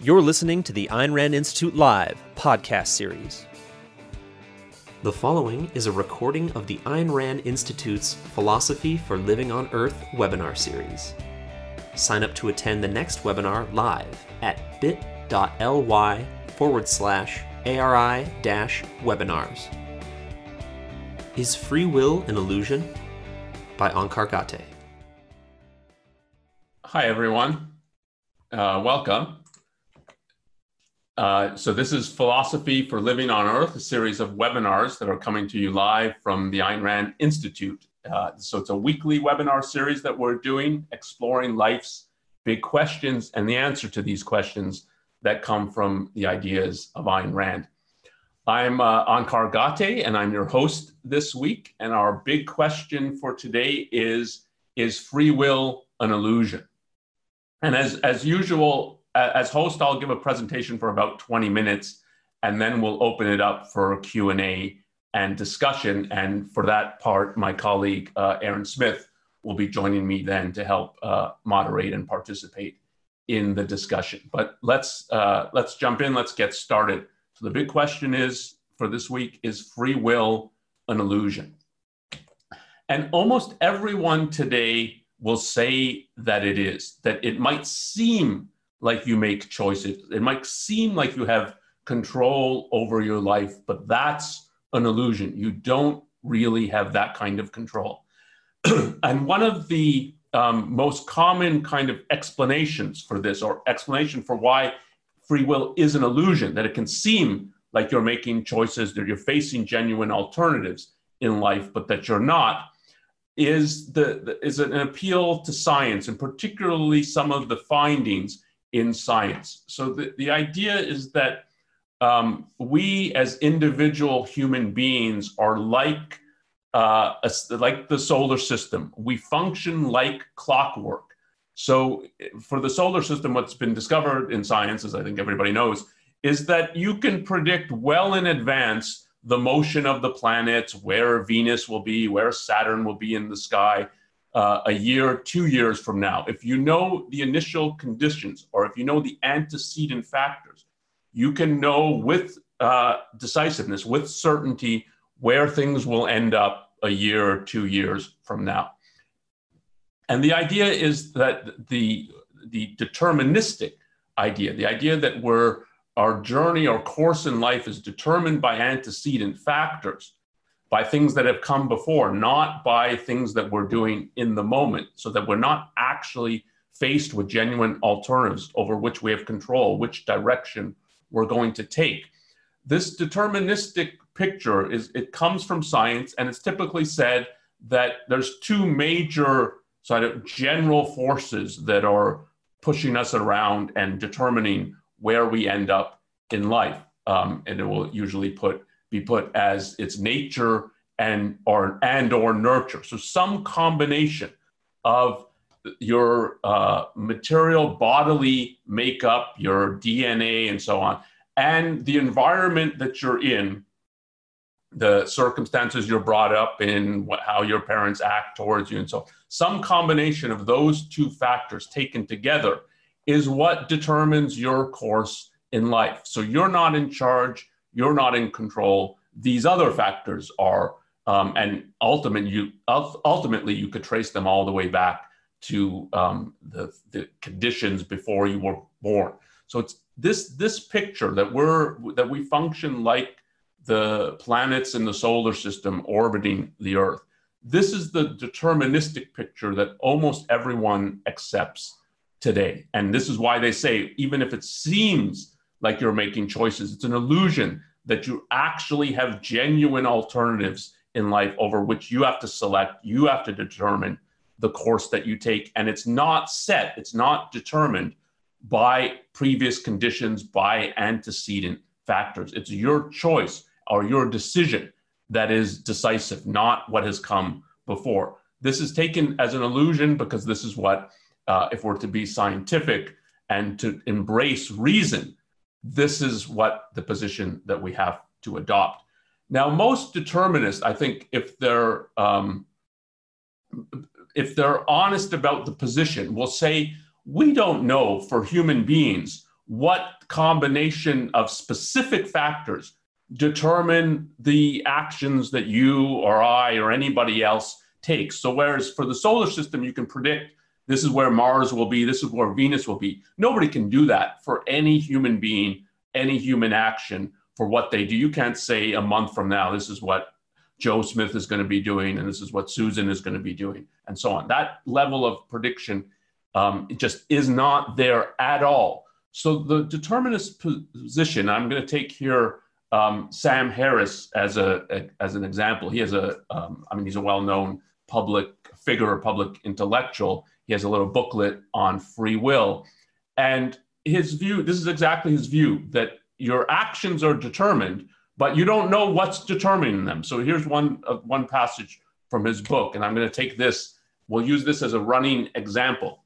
You're listening to the Ayn Rand Institute Live podcast series. The following is a recording of the Ayn Rand Institute's Philosophy for Living on Earth webinar series. Sign up to attend the next webinar live at bit.ly forward slash ARI dash webinars. Is Free Will an Illusion? By Onkar Ghate. Hi, everyone. Uh, welcome. Uh, so this is Philosophy for Living on Earth, a series of webinars that are coming to you live from the Ayn Rand Institute. Uh, so it's a weekly webinar series that we're doing, exploring life's big questions and the answer to these questions that come from the ideas of Ayn Rand. I'm uh, Onkar Ghate, and I'm your host this week. And our big question for today is, is free will an illusion? And as, as usual, as host, I'll give a presentation for about 20 minutes, and then we'll open it up for Q&A and discussion. And for that part, my colleague, uh, Aaron Smith, will be joining me then to help uh, moderate and participate in the discussion. But let's, uh, let's jump in, let's get started. So the big question is, for this week, is free will an illusion? And almost everyone today will say that it is, that it might seem like you make choices. It might seem like you have control over your life, but that's an illusion. You don't really have that kind of control. and one of the um, most common kind of explanations for this, or explanation for why free will is an illusion, that it can seem like you're making choices, that you're facing genuine alternatives in life, but that you're not, is the, the is an appeal to science, and particularly some of the findings in science. So the, the idea is that um, we as individual human beings are like uh, a, like the solar system. We function like clockwork. So for the solar system, what's been discovered in science, as I think everybody knows, is that you can predict well in advance the motion of the planets, where Venus will be, where Saturn will be in the sky, uh, a year, two years from now, if you know the initial conditions or if you know the antecedent factors, you can know with uh, decisiveness, with certainty, where things will end up a year or two years from now. And the idea is that the, the deterministic idea, the idea that we're, our journey or course in life is determined by antecedent factors, by things that have come before, not by things that we're doing in the moment, so that we're not actually faced with genuine alternatives over which we have control, which direction we're going to take. This deterministic picture is it comes from science, and it's typically said that there's two major sort of general forces that are pushing us around and determining where we end up in life. Um, and it will usually put be put as its nature and or and or nurture. So some combination of your uh, material bodily makeup, your DNA, and so on, and the environment that you're in, the circumstances you're brought up in, what, how your parents act towards you, and so on. some combination of those two factors taken together is what determines your course in life. So you're not in charge you're not in control. These other factors are, um, and ultimately you, ultimately you could trace them all the way back to um, the, the conditions before you were born. So it's this this picture that we're that we function like the planets in the solar system orbiting the Earth. This is the deterministic picture that almost everyone accepts today. And this is why they say, even if it seems like you're making choices. It's an illusion that you actually have genuine alternatives in life over which you have to select, you have to determine the course that you take. And it's not set, it's not determined by previous conditions, by antecedent factors. It's your choice or your decision that is decisive, not what has come before. This is taken as an illusion because this is what, uh, if we're to be scientific and to embrace reason, this is what the position that we have to adopt. Now, most determinists, I think, if they're um, if they're honest about the position, will say we don't know for human beings what combination of specific factors determine the actions that you or I or anybody else takes. So, whereas for the solar system, you can predict this is where Mars will be, this is where Venus will be, nobody can do that for any human being, any human action for what they do. You can't say a month from now, this is what Joe Smith is going to be doing, and this is what Susan is going to be doing, and so on. That level of prediction um, just is not there at all. So the determinist position, I'm going to take here um, Sam Harris as a, a, as an example. He has a, um, I mean, he's a well-known public figure, public intellectual. He has a little booklet on free will, and his view. This is exactly his view that your actions are determined, but you don't know what's determining them. So here's one uh, one passage from his book, and I'm going to take this. We'll use this as a running example.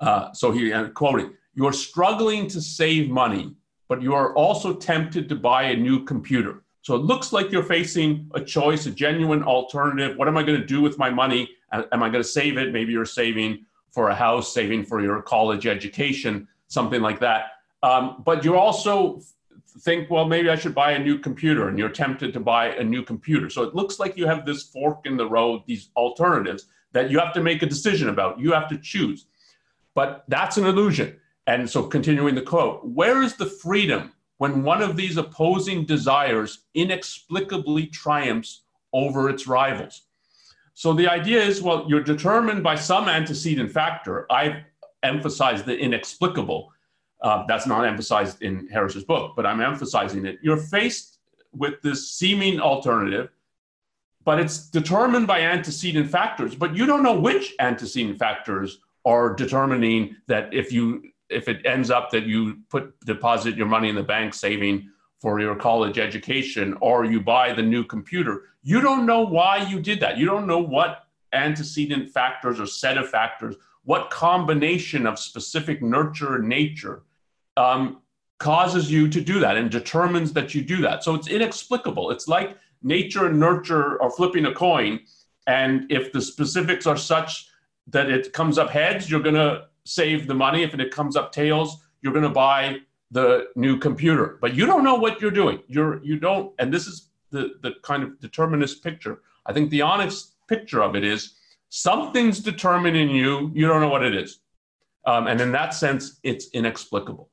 Uh, so he uh, quoting: "You're struggling to save money but you are also tempted to buy a new computer. So it looks like you're facing a choice, a genuine alternative. What am I going to do with my money? Am I going to save it? Maybe you're saving for a house, saving for your college education, something like that. Um, but you also think, well, maybe I should buy a new computer, and you're tempted to buy a new computer. So it looks like you have this fork in the road, these alternatives that you have to make a decision about. You have to choose. But that's an illusion. And so, continuing the quote, where is the freedom when one of these opposing desires inexplicably triumphs over its rivals? So, the idea is well, you're determined by some antecedent factor. I've emphasized the inexplicable. Uh, that's not emphasized in Harris's book, but I'm emphasizing it. You're faced with this seeming alternative, but it's determined by antecedent factors, but you don't know which antecedent factors are determining that if you if it ends up that you put deposit your money in the bank saving for your college education or you buy the new computer you don't know why you did that. You don't know what antecedent factors or set of factors what combination of specific nurture and nature um, causes you to do that and determines that you do that. So it's inexplicable. It's like nature and nurture are flipping a coin and if the specifics are such that it comes up heads you're going to save the money. If it comes up tails, you're going to buy the new computer. But you don't know what you're doing. You're you don't, and this is the the kind of determinist picture. I think the honest picture of it is something's determining you. You don't know what it is, um, and in that sense, it's inexplicable.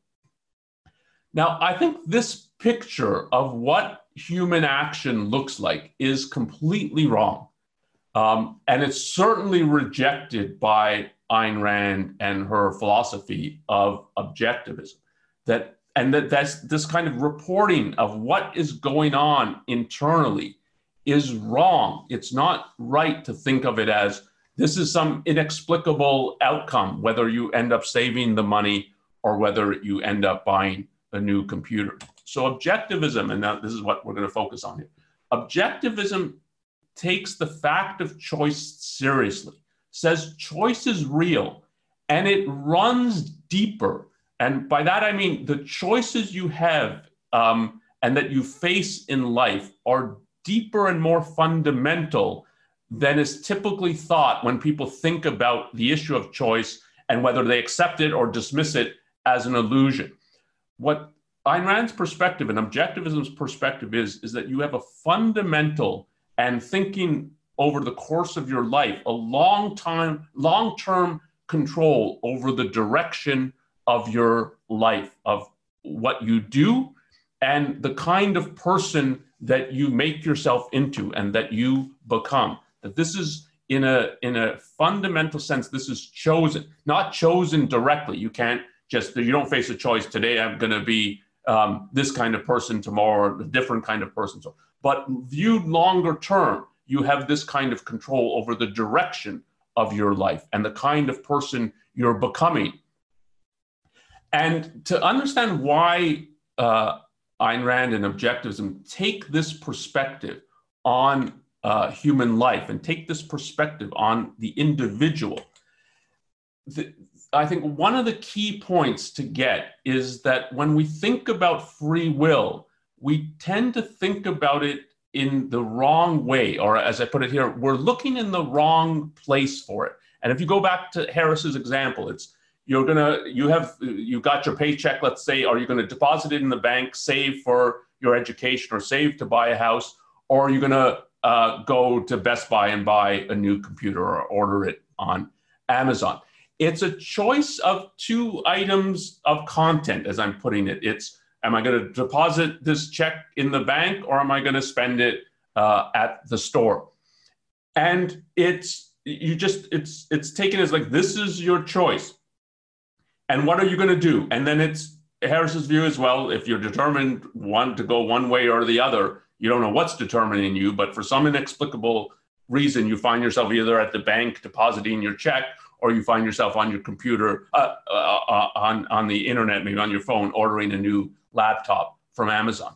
Now, I think this picture of what human action looks like is completely wrong. Um, and it's certainly rejected by Ayn Rand and her philosophy of objectivism. That and that that's this kind of reporting of what is going on internally is wrong. It's not right to think of it as this is some inexplicable outcome, whether you end up saving the money or whether you end up buying a new computer. So objectivism, and this is what we're going to focus on here. Objectivism takes the fact of choice seriously says choice is real and it runs deeper. And by that, I mean the choices you have um, and that you face in life are deeper and more fundamental than is typically thought when people think about the issue of choice and whether they accept it or dismiss it as an illusion. What Ayn Rand's perspective and objectivism's perspective is, is that you have a fundamental and thinking over the course of your life, a long time, long term control over the direction of your life, of what you do, and the kind of person that you make yourself into and that you become. That this is in a in a fundamental sense, this is chosen, not chosen directly. You can't just you don't face a choice today. I'm going to be um, this kind of person tomorrow, a different kind of person. So, but viewed longer term, you have this kind of control over the direction of your life and the kind of person you're becoming. And to understand why uh, Ayn Rand and objectivism take this perspective on uh, human life and take this perspective on the individual, the, I think one of the key points to get is that when we think about free will, we tend to think about it in the wrong way, or as I put it here, we're looking in the wrong place for it. And if you go back to Harris's example, it's you're gonna you have you got your paycheck let's say are you to deposit it in the bank save for your education or save to buy a house or are you to uh, go to best buy and buy a new computer or order it on amazon? It's a choice of two items of content as i'm putting it. It's am i going to deposit this check in the bank or am i going to spend it uh, at the store? And it's you just it's it's taken as like this is your choice and what are you going to do? And then it's Harris's view as well. If you're determined one to go one way or the other, you don't know what's determining you, but for some inexplicable reason, you find yourself either at the bank depositing your check or you find yourself on your computer, uh, uh, uh, on, on the internet, maybe on your phone, ordering a new laptop from Amazon.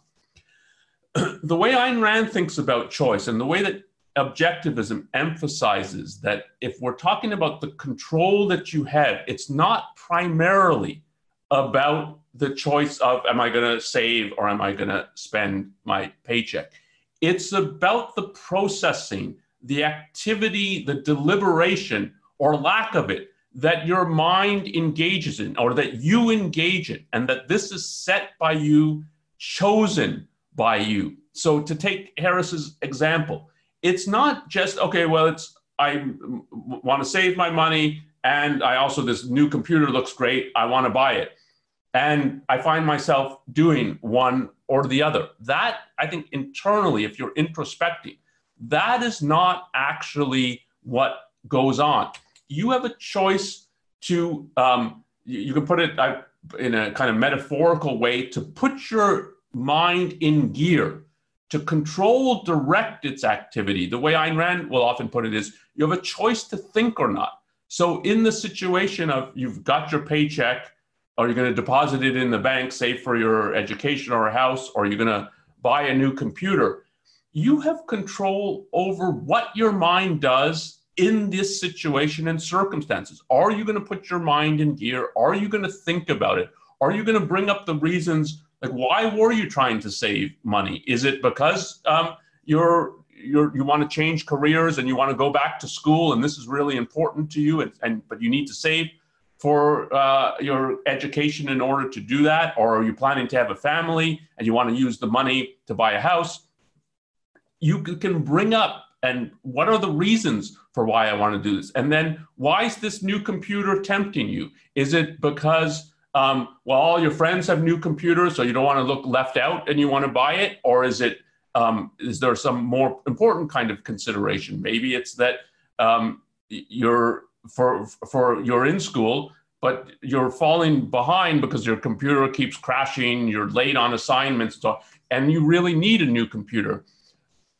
the way Ayn Rand thinks about choice and the way that objectivism emphasizes that if we're talking about the control that you have, it's not primarily about the choice of am I going to save or am I going to spend my paycheck. It's about the processing, the activity, the deliberation or lack of it that your mind engages in or that you engage in, and that this is set by you, chosen by you. So, to take Harris's example, it's not just okay well it's i want to save my money and i also this new computer looks great i want to buy it and i find myself doing one or the other that i think internally if you're introspecting that is not actually what goes on you have a choice to um, you, you, can put it uh, in a kind of metaphorical way to put your mind in gear to control, direct its activity. The way Ayn Rand will often put it is you have a choice to think or not. So, in the situation of you've got your paycheck, are you going to deposit it in the bank, save for your education or a house, or are you going to buy a new computer? You have control over what your mind does in this situation and circumstances. Are you going to put your mind in gear? Are you going to think about it? Are you going to bring up the reasons like, why were you trying to save money? Is it because um, you're you're, you want to change careers and you want to go back to school and this is really important to you and, and but you need to save for uh, your education in order to do that or are you planning to have a family and you want to use the money to buy a house? You can bring up and what are the reasons for why i want to do this? And then why is this new computer tempting you? Is it because um, well, all your friends have new computers, so you don't want to look left out and you want to buy it? Or is it, um, is there some more important kind of consideration? Maybe it's that um, you're, for, for you're in school, but you're falling behind because your computer keeps crashing, you're late on assignments, and you really need a new computer.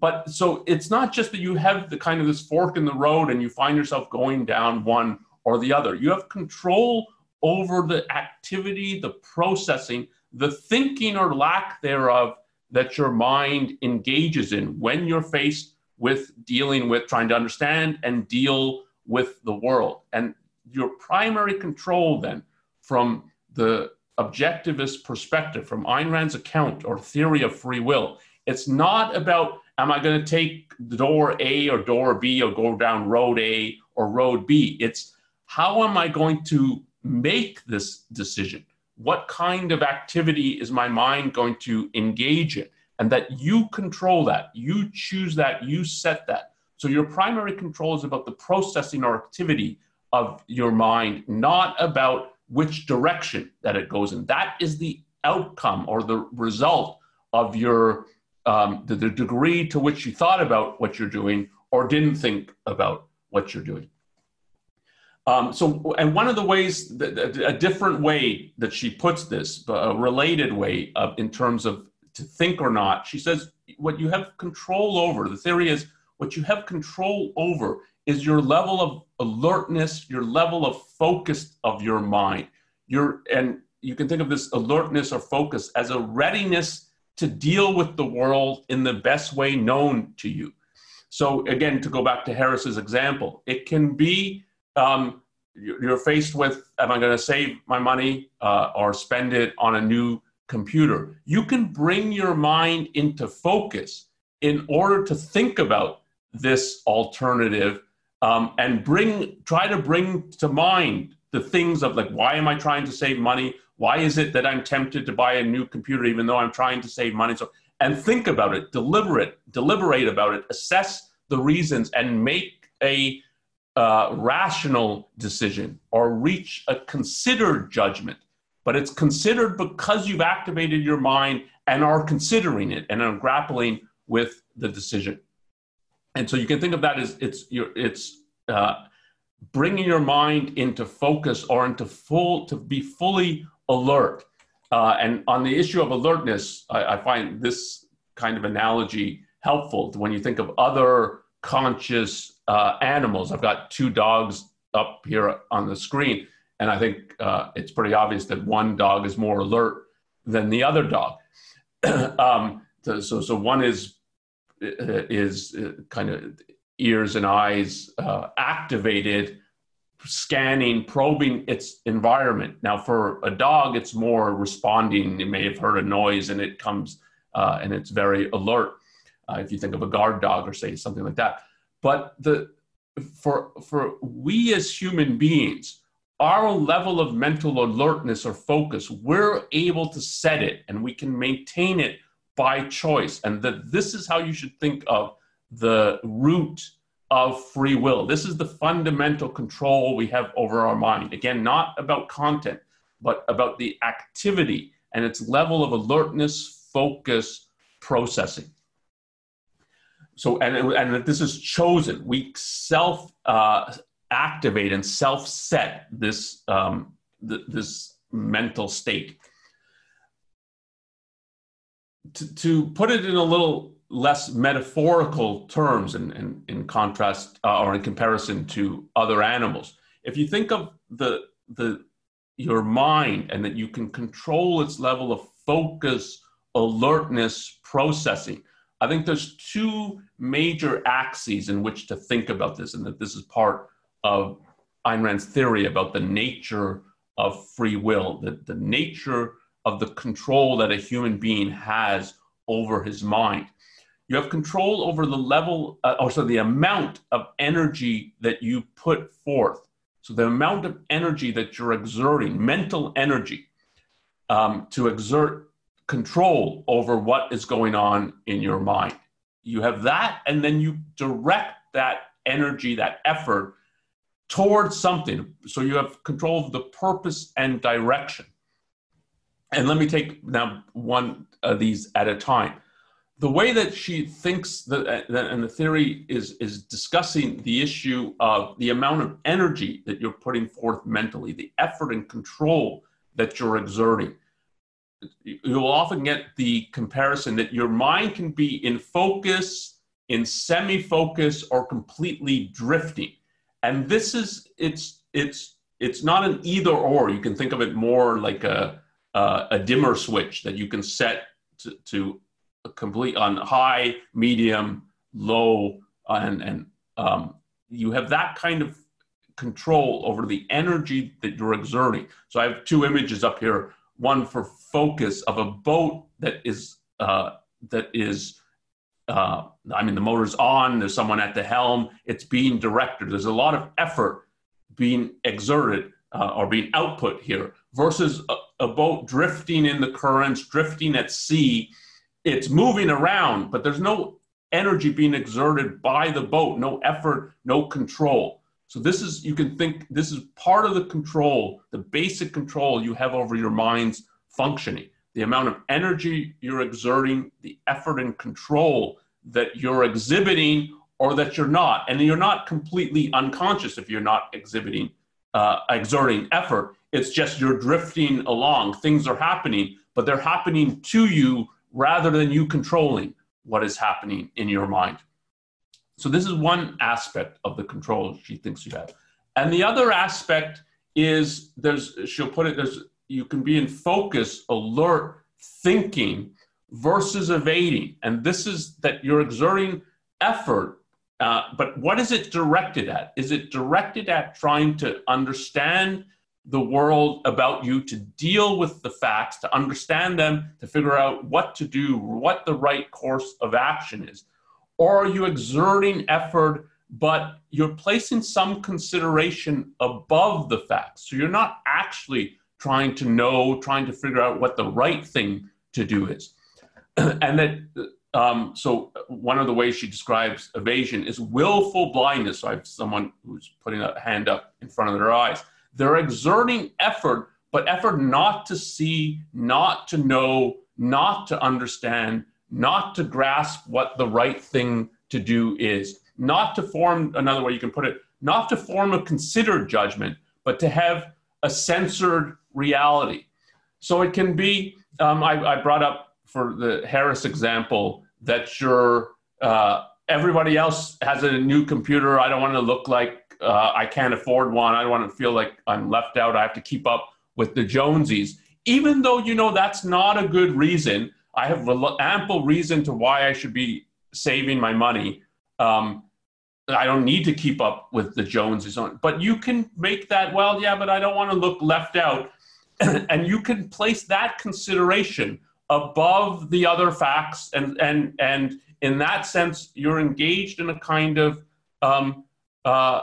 but so it's not just that you have the kind of this fork in the road and you find yourself going down one or the other. You have control over the activity, the processing, the thinking or lack thereof that your mind engages in when you're faced with dealing with trying to understand and deal with the world. And your primary control then from the objectivist perspective, from Ayn Rand's account or theory of free will, it's not about am I going to take door A or door B or go down road A or road B. It's how am I going to make this decision. What kind of activity is my mind going to engage in? And that you control that, you choose that, you set that. So your primary control is about the processing or activity of your mind, not about which direction that it goes in. That is the outcome or the result of your um, the, the degree to which you thought about what you're doing or didn't think about what you're doing. Um, so, and one of the ways, that, a different way that she puts this, a related way of, in terms of to think or not, she says, what you have control over, the theory is what you have control over is your level of alertness, your level of focus of your mind. Your, and you can think of this alertness or focus as a readiness to deal with the world in the best way known to you. So, again, to go back to Harris's example, it can be um, you're faced with am I going to save my money uh, or spend it on a new computer? You can bring your mind into focus in order to think about this alternative um, and bring try to bring to mind the things of like, why am I trying to save money? Why is it that I'm tempted to buy a new computer even though I'm trying to save money? So, and think about it, deliberate, deliberate about it, assess the reasons, and make a uh, rational decision or reach a considered judgment. But it's considered because you've activated your mind and are considering it and are grappling with the decision. And so you can think of that as it's your it's uh, bringing your mind into focus or into full to be fully alert. Uh, and on the issue of alertness, I, I, find this kind of analogy helpful when you think of other conscious uh, animals. I've got two dogs up here on the screen, and I think uh, it's pretty obvious that one dog is more alert than the other dog. um, so, so one is is uh, kind of ears and eyes uh, activated scanning, probing its environment. Now, for a dog, it's more responding. It may have heard a noise and it comes uh, and it's very alert. Uh, if you think of a guard dog or say something like that, but the for for we as human beings, our level of mental alertness or focus, we're able to set it and we can maintain it by choice. And that this is how you should think of the root of free will. This is the fundamental control we have over our mind. Again, not about content, but about the activity and its level of alertness, focus, processing. So, and, and that this is chosen. We self uh, activate and self set this, um, th- this mental state. To, to put it in a little less metaphorical terms in, in, in contrast uh, or in comparison to other animals. If you think of the, the, your mind and that you can control its level of focus, alertness, processing, I think there's two major axes in which to think about this, and that this is part of Ayn Rand's theory about the nature of free will, the, the nature of the control that a human being has over his mind. You have control over the level, uh, or so the amount of energy that you put forth. So the amount of energy that you're exerting, mental energy, um, to exert control over what is going on in your mind. You have that, and then you direct that energy, that effort towards something. So you have control of the purpose and direction. And let me take now one of these at a time the way that she thinks that, and the theory is is discussing the issue of the amount of energy that you're putting forth mentally the effort and control that you're exerting you'll often get the comparison that your mind can be in focus in semi-focus or completely drifting and this is it's it's it's not an either or you can think of it more like a a, a dimmer switch that you can set to, to complete on high, medium, low, and and um, you have that kind of control over the energy that you're exerting. So I have two images up here. One for focus of a boat that is uh, that is. Uh, I mean, the motor's on. There's someone at the helm. It's being directed. There's a lot of effort being exerted uh, or being output here versus a, a boat drifting in the currents, drifting at sea, it's moving around, but there's no energy being exerted by the boat, no effort, no control. So this is you can think this is part of the control, the basic control you have over your mind's functioning. The amount of energy you're exerting, the effort and control that you're exhibiting or that you're not. And you're not completely unconscious if you're not exhibiting uh, exerting effort. It's just you're drifting along. Things are happening, but they're happening to you rather than you controlling what is happening in your mind. So, this is one aspect of the control she thinks you have. And the other aspect is there's, she'll put it, there's, you can be in focus, alert, thinking versus evading. And this is that you're exerting effort, uh, but what is it directed at? Is it directed at trying to understand the world about you to deal with the facts, to understand them, to figure out what to do, what the right course of action is? Or are you exerting effort but you're placing some consideration above the facts. So you're not actually trying to know, trying to figure out what the right thing to do is. and that, um, so one of the ways she describes evasion is willful blindness. So I have someone who's putting a hand up in front of their eyes. They're exerting effort, but effort not to see, not to know, not to understand, not to grasp what the right thing to do is not to form another way you can put it, not to form a considered judgment, but to have a censored reality. So it can be, um, I, I, brought up for the Harris example that you're, uh, everybody else has a new computer. I don't want to look like uh, I can't afford one. I don't want to feel like I'm left out. I have to keep up with the Jonesies. Even though you know that's not a good reason, I have ample reason to why I should be saving my money. Um, I don't need to keep up with the Joneses on, but you can make that, well, yeah, but I don't want to look left out. and you can place that consideration above the other facts. And, and, and in that sense, you're engaged in a kind of um, uh,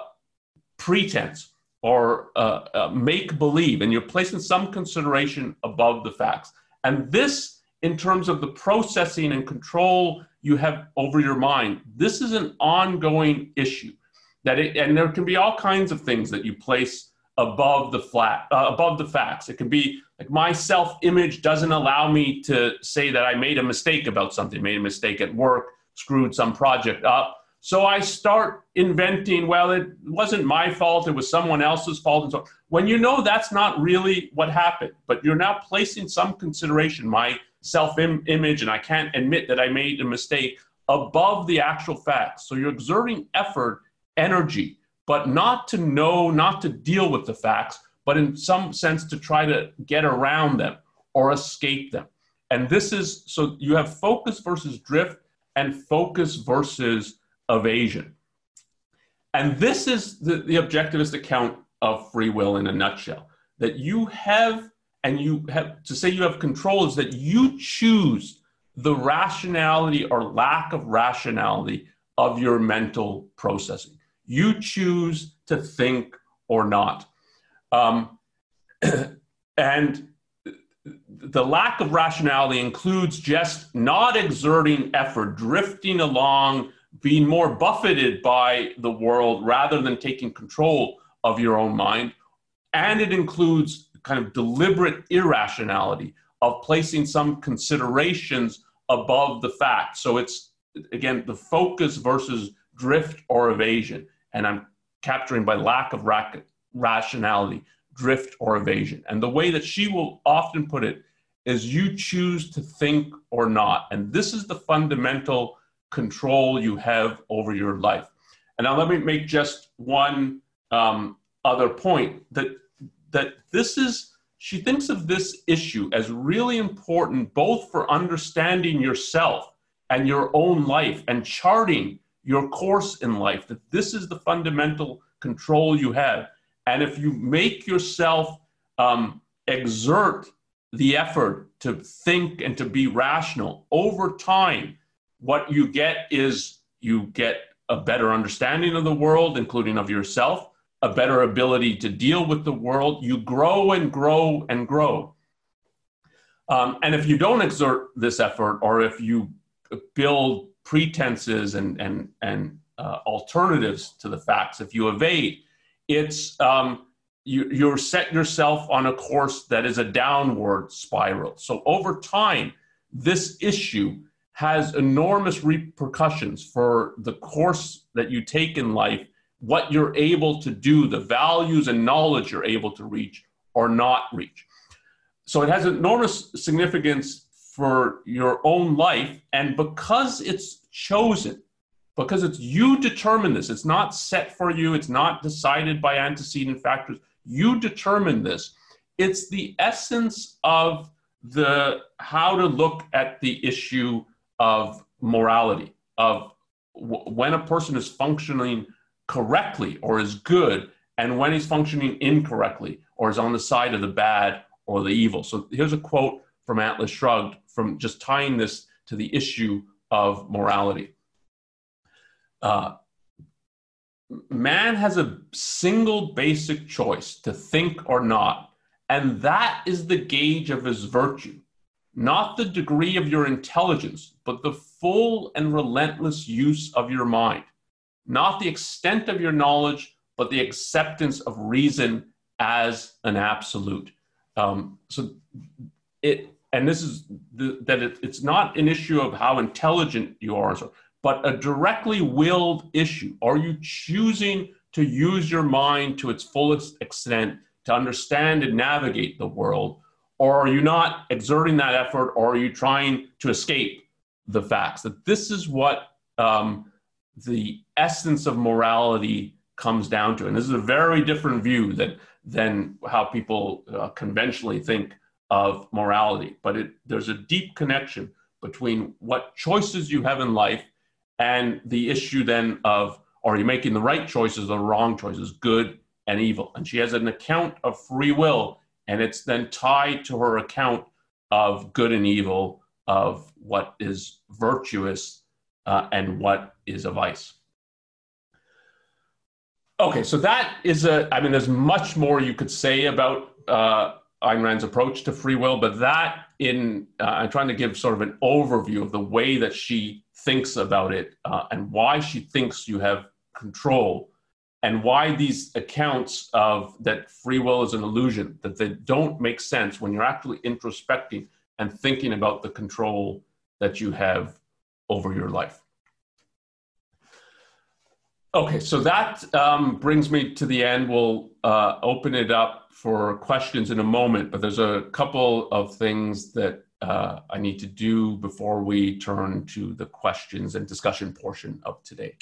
pretense or uh, uh, make believe, and you're placing some consideration above the facts. And this, in terms of the processing and control you have over your mind. This is an ongoing issue that it, and there can be all kinds of things that you place above the flat uh, above the facts it can be like my self image doesn't allow me to say that i made a mistake about something made a mistake at work screwed some project up so i start inventing well it wasn't my fault it was someone else's fault and so when you know that's not really what happened but you're now placing some consideration my self image and I can't admit that I made a mistake above the actual facts. So you're exerting effort, energy, but not to know, not to deal with the facts, but in some sense to try to get around them or escape them. And this is so you have focus versus drift and focus versus evasion. And this is the, the objectivist account of free will in a nutshell that you have and you have to say you have control is that you choose the rationality or lack of rationality of your mental processing. You choose to think or not. Um, and the lack of rationality includes just not exerting effort, drifting along, being more buffeted by the world rather than taking control of your own mind. And it includes kind of deliberate irrationality of placing some considerations above the fact. So it's, again, the focus versus drift or evasion. And I'm capturing by lack of rationality, drift or evasion. And the way that she will often put it is you choose to think or not. And this is the fundamental control you have over your life. And now let me make just one um, other point that that this is, she thinks of this issue as really important both for understanding yourself and your own life and charting your course in life, that this is the fundamental control you have. And if you make yourself um, exert the effort to think and to be rational over time, what you get is you get a better understanding of the world, including of yourself a better ability to deal with the world. You grow and grow and grow. Um, and if you don't exert this effort, or if you build pretenses and, and, and uh, alternatives to the facts, if you evade, it's um, you, you're set yourself on a course that is a downward spiral. So over time, this issue has enormous repercussions for the course that you take in life what you're able to do, the values and knowledge you're able to reach or not reach. So it has enormous significance for your own life. And because it's chosen, because it's you determine this, it's not set for you, it's not decided by antecedent factors, you determine this. It's the essence of the how to look at the issue of morality, of w- when a person is functioning correctly or is good and when he's functioning incorrectly or is on the side of the bad or the evil. So here's a quote from Atlas Shrugged from just tying this to the issue of morality. Uh, man has a single basic choice to think or not, and that is the gauge of his virtue, not the degree of your intelligence, but the full and relentless use of your mind, not the extent of your knowledge, but the acceptance of reason as an absolute. Um, so it, and this is the, that it, it's not an issue of how intelligent you are, but a directly willed issue. Are you choosing to use your mind to its fullest extent to understand and navigate the world? Or are you not exerting that effort, or are you trying to escape the facts? That this is what um, the essence of morality comes down to. And this is a very different view than, than how people uh, conventionally think of morality. But it, there's a deep connection between what choices you have in life and the issue then of are you making the right choices or the wrong choices, good and evil. And she has an account of free will, and it's then tied to her account of good and evil, of what is virtuous uh, and what is a vice. Okay, so that is a, I mean, there's much more you could say about uh, Ayn Rand's approach to free will, but that in, uh, I'm trying to give sort of an overview of the way that she thinks about it uh, and why she thinks you have control and why these accounts of that free will is an illusion, that they don't make sense when you're actually introspecting and thinking about the control that you have over your life. Okay, so that um, brings me to the end. We'll uh, open it up for questions in a moment, but there's a couple of things that uh, I need to do before we turn to the questions and discussion portion of today.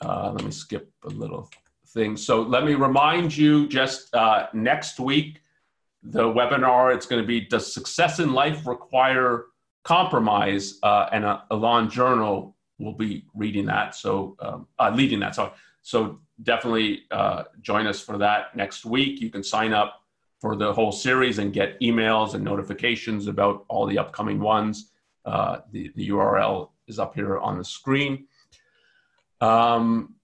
Uh, let me skip a little thing. So let me remind you just uh, next week, the webinar, it's going to be Does Success in Life Require Compromise? Uh, and uh, Elan Journo will be reading that. So um, uh, leading that. Sorry. So definitely uh, join us for that next week. You can sign up for the whole series and get emails and notifications about all the upcoming ones. Uh, the, the URL is up here on the screen. Um,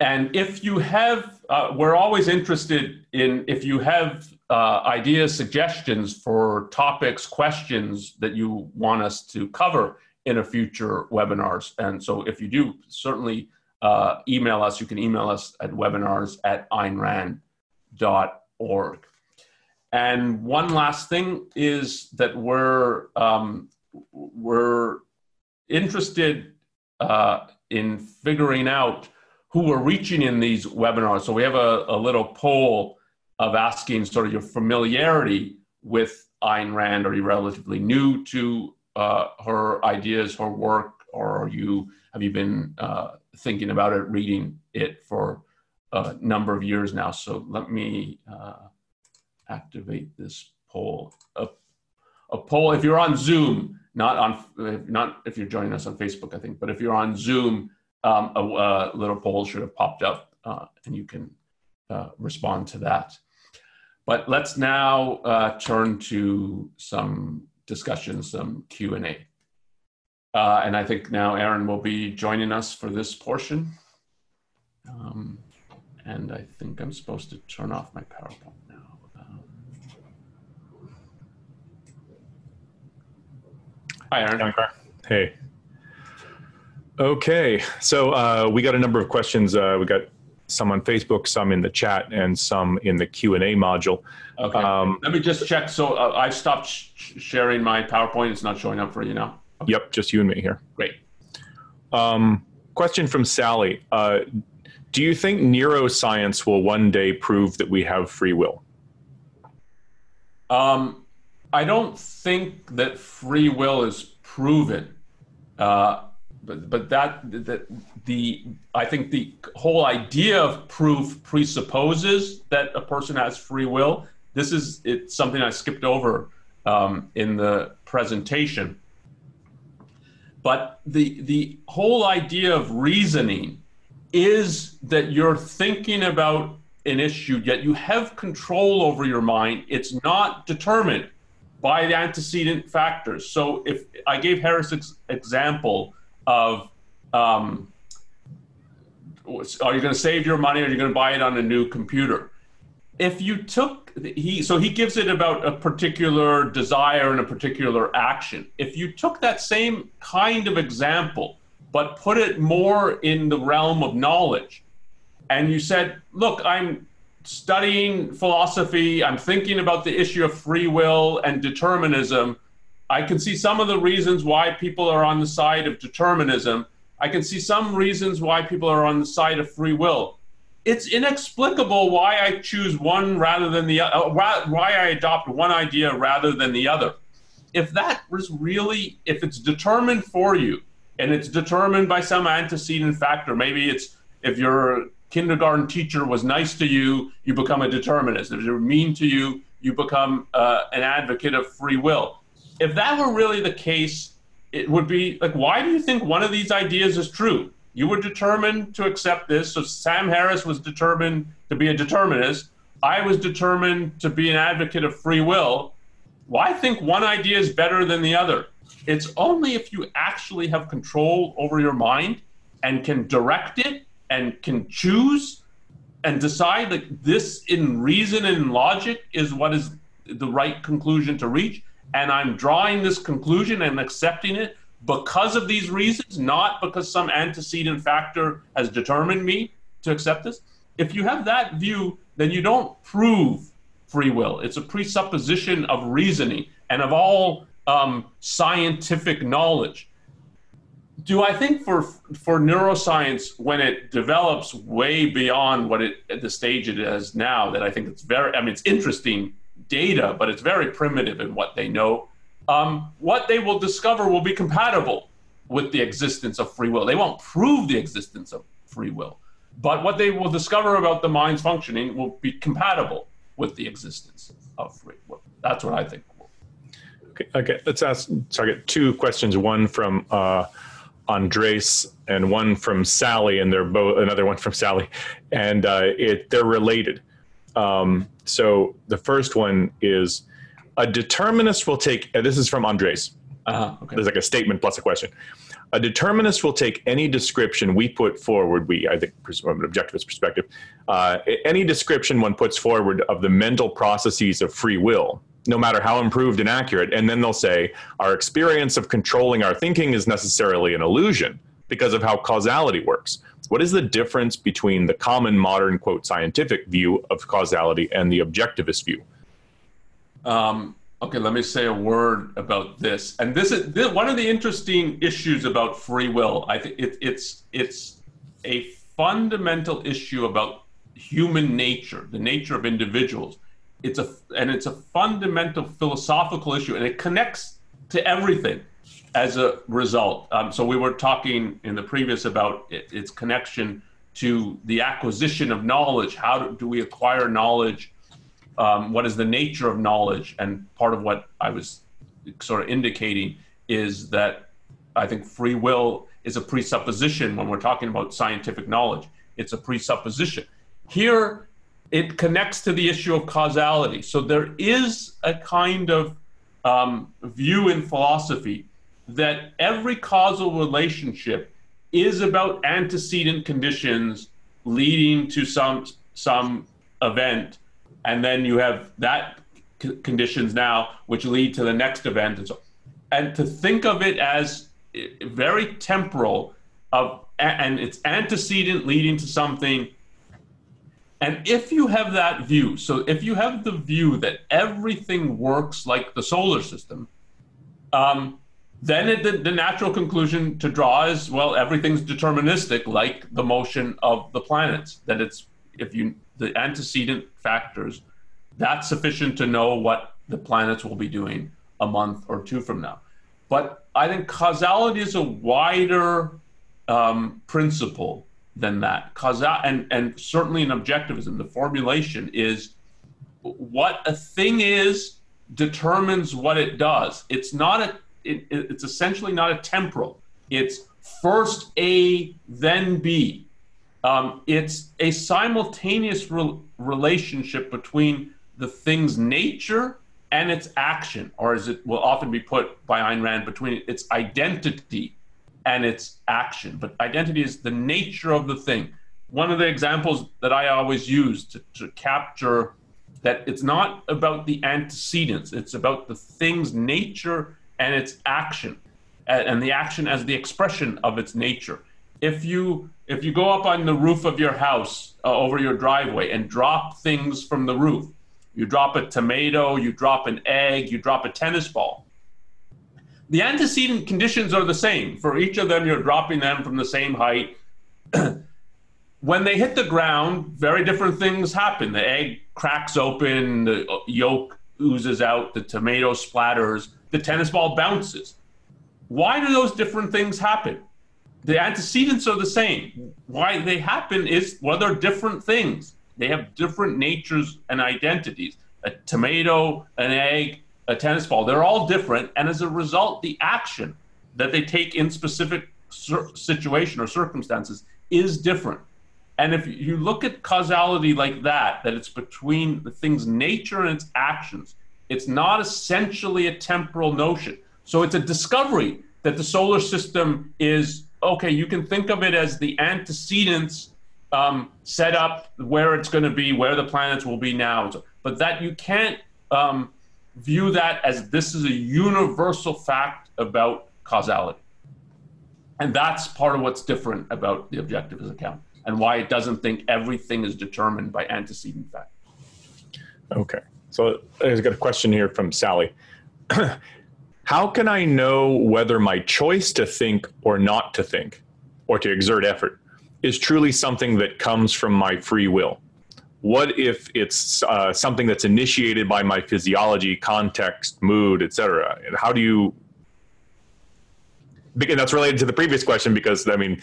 and if you have, uh, we're always interested in if you have uh, ideas, suggestions for topics, questions that you want us to cover in a future webinars. And so if you do, certainly uh, email us. You can email us at webinars at aynrand.org. And one last thing is that we're, um, we're interested uh, in figuring out who we're reaching in these webinars. So we have a, a little poll of asking sort of your familiarity with Ayn Rand. Are you relatively new to uh, her ideas, her work, or are you have you been uh, thinking about it, reading it for a number of years now? So let me uh, activate this poll. A, a, poll. If you're on Zoom, not on not if you're joining us on Facebook, I think, but if you're on Zoom, um, a, a, little poll should have popped up, uh, and you can uh, respond to that. But let's now uh, turn to some discussion, some Q&A. Uh, and I think now Aaron will be joining us for this portion. Um, and I think I'm supposed to turn off my PowerPoint now. Um, hi, Aaron. Hey. Okay, so uh, we got a number of questions. Uh, we got some on Facebook, some in the chat, and some in the Q and A module. Okay. Um, Let me just check. So uh, I've stopped sh- sharing my PowerPoint. It's not showing up for you now. Okay. Yep, just you and me here. Great. Um, question from Sally: uh, Do you think neuroscience will one day prove that we have free will? Um, I don't think that free will is proven. Uh, but but that that the I think the whole idea of proof presupposes that a person has free will. This is it's something I skipped over um, in the presentation. But the the whole idea of reasoning is that you're thinking about an issue, yet you have control over your mind. It's not determined by the antecedent factors. So if I gave Harris' example of um, are you going to save your money or are you going to buy it on a new computer? If you took he so he gives it about a particular desire and a particular action. If you took that same kind of example but put it more in the realm of knowledge and you said, "Look, I'm studying philosophy, I'm thinking about the issue of free will and determinism. I can see some of the reasons why people are on the side of determinism. I can see some reasons why people are on the side of free will. It's inexplicable why I choose one rather than the other, uh, why I adopt one idea rather than the other. If that was really, if it's determined for you and it's determined by some antecedent factor, maybe it's if your kindergarten teacher was nice to you, you become a determinist. If they're mean to you, you become uh, an advocate of free will. If that were really the case, it would be like, why do you think one of these ideas is true? You were determined to accept this. So Sam Harris was determined to be a determinist. I was determined to be an advocate of free will. Why think one idea is better than the other? It's only if you actually have control over your mind and can direct it and can choose and decide that this in reason and logic is what is the right conclusion to reach and i'm drawing this conclusion and accepting it because of these reasons not because some antecedent factor has determined me to accept this. If you have that view then you don't prove free will. It's a presupposition of reasoning and of all um, scientific knowledge. Do I think for for neuroscience when it develops way beyond what it at the stage it is now that I think it's very I mean it's interesting data but it's very primitive in what they know um, what they will discover will be compatible with the existence of free will they won't prove the existence of free will but what they will discover about the mind's functioning will be compatible with the existence of free will that's what I think okay, okay. let's ask target two questions one from uh, Andres and one from Sally, and they're both another one from Sally, and uh, it they're related. Um, so the first one is a determinist will take. This is from Andres. Uh-huh, okay. There's like a statement plus a question. A determinist will take any description we put forward. We, I think, from an objectivist perspective, uh, any description one puts forward of the mental processes of free will no matter how improved and accurate. And then they'll say, our experience of controlling our thinking is necessarily an illusion because of how causality works. What is the difference between the common modern, quote, scientific view of causality and the objectivist view? Um, okay, let me say a word about this. And this is this, one of the interesting issues about free will. I think it, it's it's a fundamental issue about human nature, the nature of individuals it's a and it's a fundamental philosophical issue, and it connects to everything as a result. Um, so we were talking in the previous about it, its connection to the acquisition of knowledge. How do, do we acquire knowledge? Um, what is the nature of knowledge? And part of what I was sort of indicating is that I think free will is a presupposition when we're talking about scientific knowledge. It's a presupposition. Here, it connects to the issue of causality. So there is a kind of um, view in philosophy that every causal relationship is about antecedent conditions leading to some some event, and then you have that c- conditions now which lead to the next event, and so and to think of it as eh, very temporal of and it's antecedent leading to something. And if you have that view, so if you have the view that everything works like the solar system, um, then it, the, the, natural conclusion to draw is well, everything's deterministic, like the motion of the planets. That it's if you the antecedent factors, that's sufficient to know what the planets will be doing a month or two from now. But I think causality is a wider um, principle than that. Causal and and certainly in objectivism, the formulation is what a thing is determines what it does. It's not a. It, it's essentially not a temporal. It's first A, then B. Um, it's a simultaneous re- relationship between the thing's nature and its action, or as it will often be put by Ayn Rand, between its identity and its action. But identity is the nature of the thing. one of the examples that I always use to, to capture that it's not about the antecedents, it's about the thing's nature and its action, and the action as the expression of its nature. If you if you go up on the roof of your house uh, over your driveway and drop things from the roof, you drop a tomato, you drop an egg, you drop a tennis ball. The antecedent conditions are the same. For each of them, you're dropping them from the same height. when they hit the ground, very different things happen. The egg cracks open, the yolk oozes out, the tomato splatters, the tennis ball bounces. Why do those different things happen? The antecedents are the same. Why they happen is well, they're different things. They have different natures and identities. A tomato, an egg, a tennis ball, they're all different. And as a result, the action that they take in specific situation or circumstances is different. And if you look at causality like that, that it's between the thing's nature and its actions, it's not essentially a temporal notion. So it's a discovery that the solar system is okay, you can think of it as the antecedents um, set up where it's going to be, where the planets will be now. But that you can't um, view that as this is a universal fact about causality. And that's part of what's different about the objectivist account and why it doesn't think everything is determined by antecedent fact. Okay. So I've got a question here from Sally. How can I know whether my choice to think or not to think or to exert effort is truly something that comes from my free will? What if it's uh, something that's initiated by my physiology, context, mood, etc.? And how do you? And that's related to the previous question because I mean,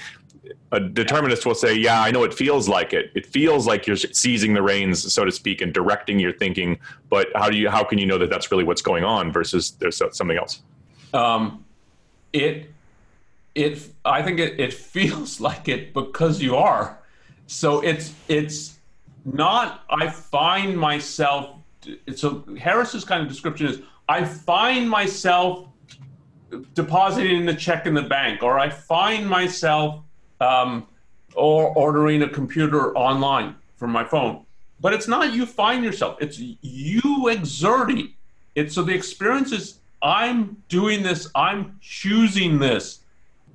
a determinist will say, "Yeah, I know it feels like it. It feels like you're seizing the reins, so to speak, and directing your thinking." But how do you? How can you know that that's really what's going on versus there's something else? Um, it it I think it, it feels like it because you are. So it's it's not I find myself so Harris's kind of description is I find myself depositing the check in the bank or I find myself um, or ordering a computer online from my phone. But it's not you find yourself, it's you exerting. It's so the experience is I'm doing this, I'm choosing this.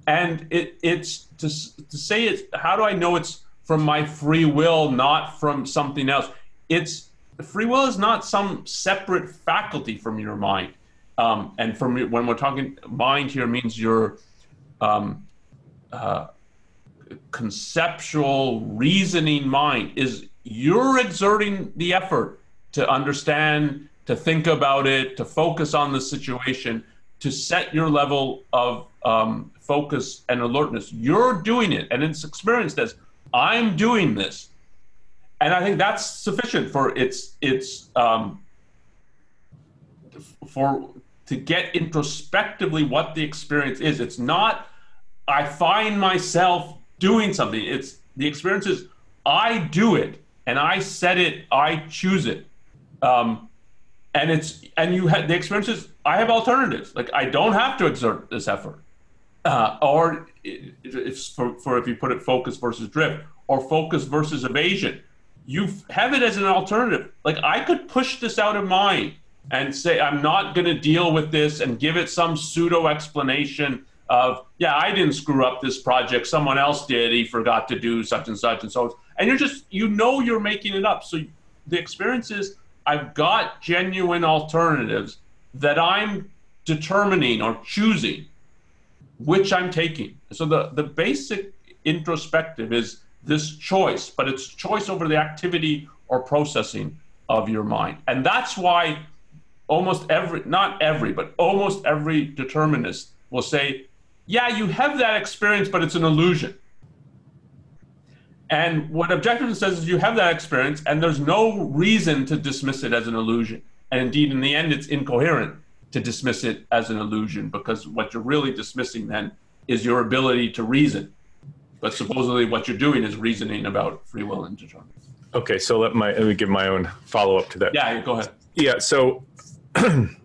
And it, it's to, to say it, how do I know it's from my free will, not from something else? It's free will is not some separate faculty from your mind. Um, and from when we're talking mind here means your um, uh, conceptual reasoning mind is you're exerting the effort to understand to think about it, to focus on the situation, to set your level of um, focus and alertness. You're doing it, and it's experienced as I'm doing this, and I think that's sufficient for its its um, for to get introspectively what the experience is. It's not I find myself doing something. It's the experience is I do it and I set it. I choose it. Um, and it's and you had the experiences i have alternatives like i don't have to exert this effort uh, or if for, for if you put it focus versus drift or focus versus evasion you have it as an alternative like i could push this out of mind and say i'm not going to deal with this and give it some pseudo explanation of yeah i didn't screw up this project someone else did he forgot to do such and such and so and you're just you know you're making it up so the experience is I've got genuine alternatives that I'm determining or choosing which I'm taking. So the, the basic introspective is this choice, but it's choice over the activity or processing of your mind. And that's why almost every, not every, but almost every determinist will say, yeah, you have that experience, but it's an illusion. And what objectivism says is you have that experience, and there's no reason to dismiss it as an illusion. And indeed, in the end, it's incoherent to dismiss it as an illusion because what you're really dismissing then is your ability to reason. But supposedly, what you're doing is reasoning about free will and determinism. Okay, so let my let me give my own follow up to that. Yeah, go ahead. Yeah, so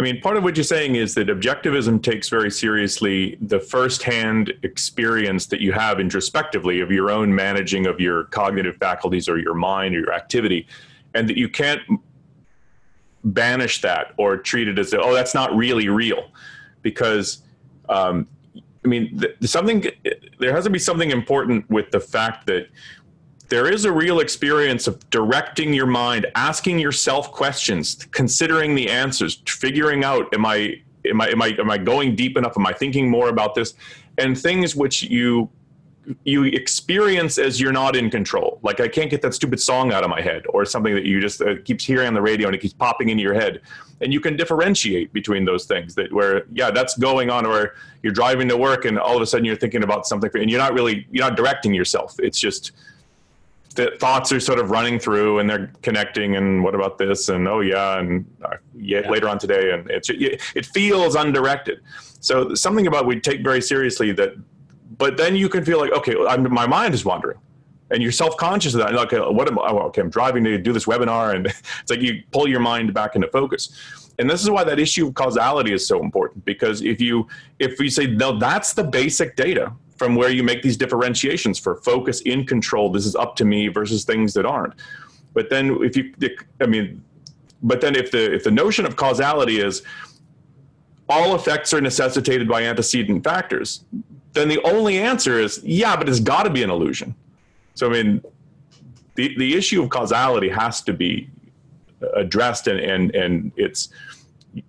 I mean, part of what you're saying is that objectivism takes very seriously the firsthand experience that you have introspectively of your own managing of your cognitive faculties or your mind or your activity, and that you can't banish that or treat it as, oh, that's not really real. Because, um, I mean, something, there has to be something important with the fact that there is a real experience of directing your mind, asking yourself questions, considering the answers, figuring out am I am I am I am I going deep enough? Am I thinking more about this? And things which you you experience as you're not in control. Like I can't get that stupid song out of my head, or something that you just uh, keeps hearing on the radio and it keeps popping into your head. And you can differentiate between those things. That where yeah, that's going on, or you're driving to work and all of a sudden you're thinking about something, and you're not really you're not directing yourself. It's just the thoughts are sort of running through and they're connecting and what about this? And oh yeah and uh, yeah, yeah, later on today. And it's it feels undirected. So something about we take very seriously that but then you can feel like okay I'm, my mind is wandering. And you're self-conscious of that. Like what am I, okay i'm driving to do this webinar and it's like you pull your mind back into focus. And this is why that issue of causality is so important because if you if we say no that's the basic data from where you make these differentiations for focus in control. This is up to me versus things that aren't. But then if you, I mean, but then if the if the notion of causality is all effects are necessitated by antecedent factors, then the only answer is yeah, but it's got to be an illusion. So I mean, the the issue of causality has to be addressed, and and and it's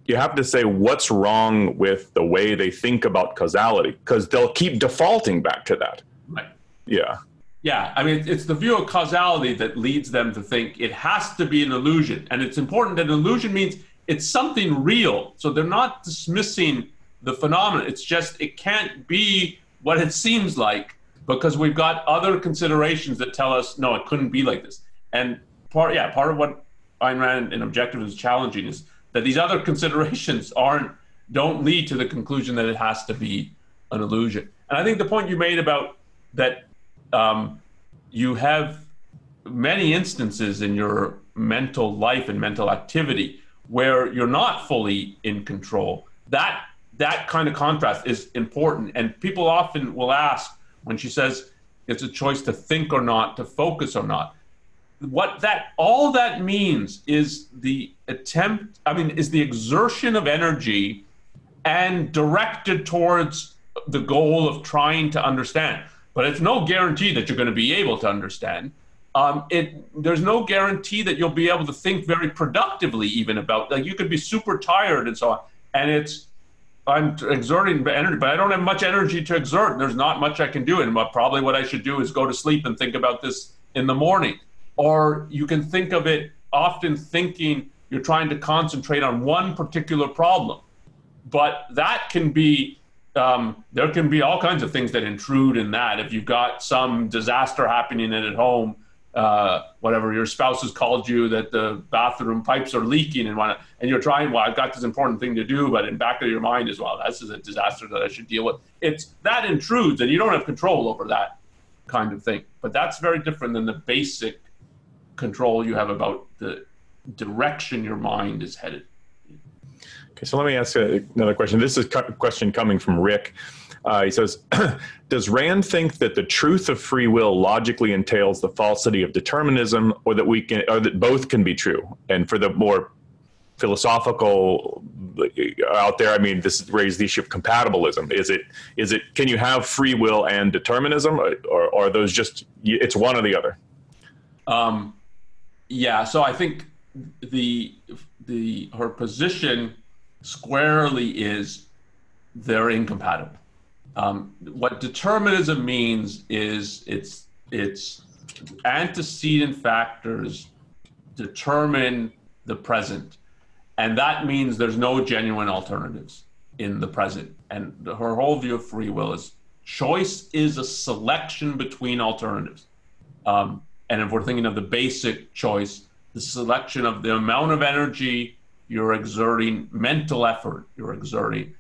you have to say what's wrong with the way they think about causality because they'll keep defaulting back to that. Right. Yeah. Yeah, I mean, it's the view of causality that leads them to think it has to be an illusion. And it's important that an illusion means it's something real. So they're not dismissing the phenomenon. It's just it can't be what it seems like because we've got other considerations that tell us no, it couldn't be like this. And part, yeah, part of what Ayn Rand in Objective is challenging is that these other considerations aren't don't lead to the conclusion that it has to be an illusion. And I think the point you made about that um, you have many instances in your mental life and mental activity where you're not fully in control. That that kind of contrast is important. And people often will ask when she says it's a choice to think or not, to focus or not what that all that means is the attempt i mean is the exertion of energy and directed towards the goal of trying to understand. But it's no guarantee that you're going to be able to understand. Um, it there's no guarantee that you'll be able to think very productively even about like you could be super tired and so on and it's I'm exerting energy, but I don't have much energy to exert. There's not much I can do, and probably what I should do is go to sleep and think about this in the morning or you can think of it often thinking you're trying to concentrate on one particular problem. But that can be, um, there can be all kinds of things that intrude in that. If you've got some disaster happening in at home, uh, whatever your spouse has called you that the bathroom pipes are leaking and whatnot, and you're trying, well, I've got this important thing to do, but in back of your mind as well, this is a disaster that I should deal with. It's that intrudes, and you don't have control over that kind of thing. But that's very different than the basic control you have about the direction your mind is headed. Okay, so let me ask another question. This is a question coming from Rick. Uh, he says, Does Rand think that the truth of free will logically entails the falsity of determinism, or that we can, or that both can be true? And for the more philosophical uh, out there, I mean, this raises the issue of compatibilism. Is it, is it, can you have free will and determinism, or, or are those just, it's one or the other? Um, yeah, so I think the the her position squarely is they're incompatible. Um, what determinism means is it's it's antecedent factors determine the present, and that means there's no genuine alternatives in the present. And her whole view of free will is choice is a selection between alternatives. Um, and if we're thinking of the basic choice, the selection of the amount of energy you're exerting, mental effort you're exerting,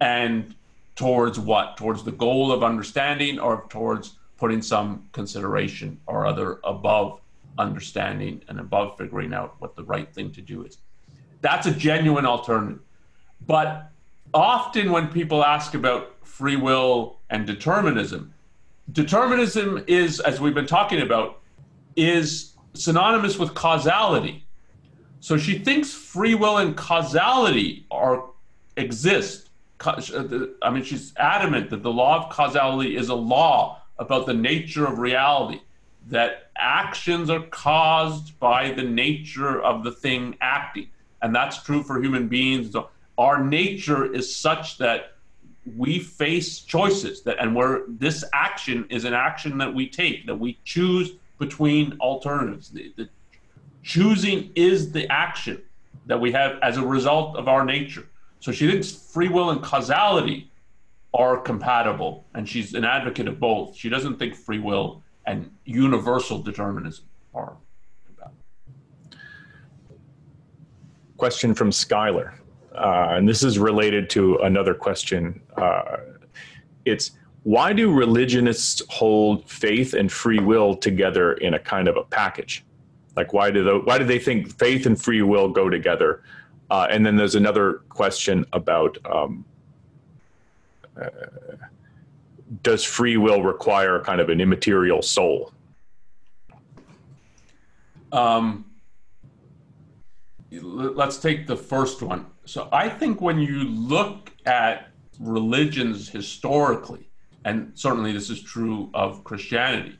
and towards what? Towards the goal of understanding or towards putting some consideration or other above understanding and above figuring out what the right thing to do is. that's a genuine alternative. But often when people ask about free will and determinism, determinism is, as we've been talking about, is synonymous with causality. So she thinks free will and causality are exist. Uh, I mean, she's adamant that the law of causality is a law about the nature of reality, that actions are caused by the nature of the thing acting. And that's true for human beings. Our nature is such that we face choices that and where this action is an action that we take that we choose between alternatives the, the choosing is the action that we have as a result of our nature so she thinks free will and causality are compatible, and she's an advocate of both. She doesn't think free will and universal determinism are compatible. Question from Skylar, uh, and this is related to another question. Uh, it's why do religionists hold faith and free will together in a kind of a package? Like why do the, why do they think faith and free will go together? Uh, and then there's another question about um, uh, does free will require kind of an immaterial soul? Um, let's take the first one. So I think when you look at religions historically, and certainly this is true of Christianity,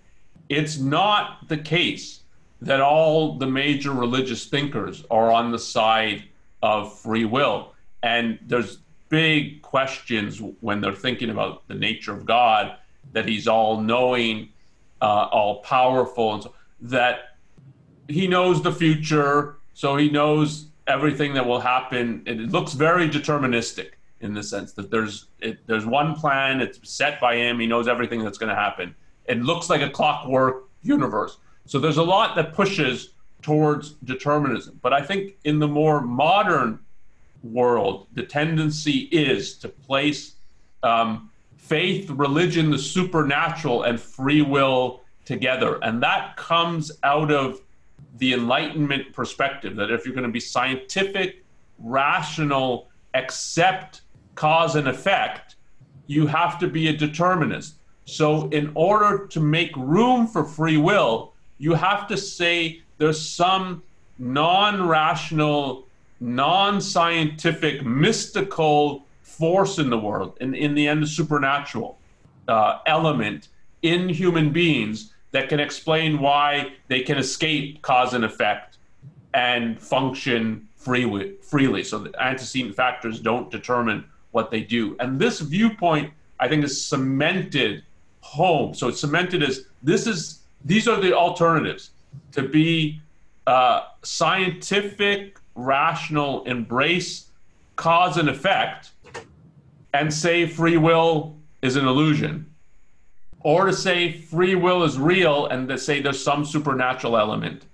it's not the case that all the major religious thinkers are on the side of free will. And there's big questions when they're thinking about the nature of God, that He's all knowing, uh, all powerful, and so that He knows the future, so He knows everything that will happen. It looks very deterministic in the sense that there's it, there's one plan, it's set by Him, He knows everything that's going to happen. It looks like a clockwork universe. So there's a lot that pushes towards determinism. But I think in the more modern world, the tendency is to place um, faith, religion, the supernatural, and free will together. And that comes out of the Enlightenment perspective that if you're going to be scientific, rational, accept cause and effect, you have to be a determinist. So, in order to make room for free will, you have to say there's some non rational, non scientific, mystical force in the world, and in the end, supernatural uh, element in human beings that can explain why they can escape cause and effect and function freely. freely. So the antecedent factors don't determine what they do. And this viewpoint, I think, is cemented home. So it's cemented as this is these are the alternatives to be uh, scientific, rational, embrace cause and effect, and say free will is an illusion, or to say free will is real and to say there's some supernatural element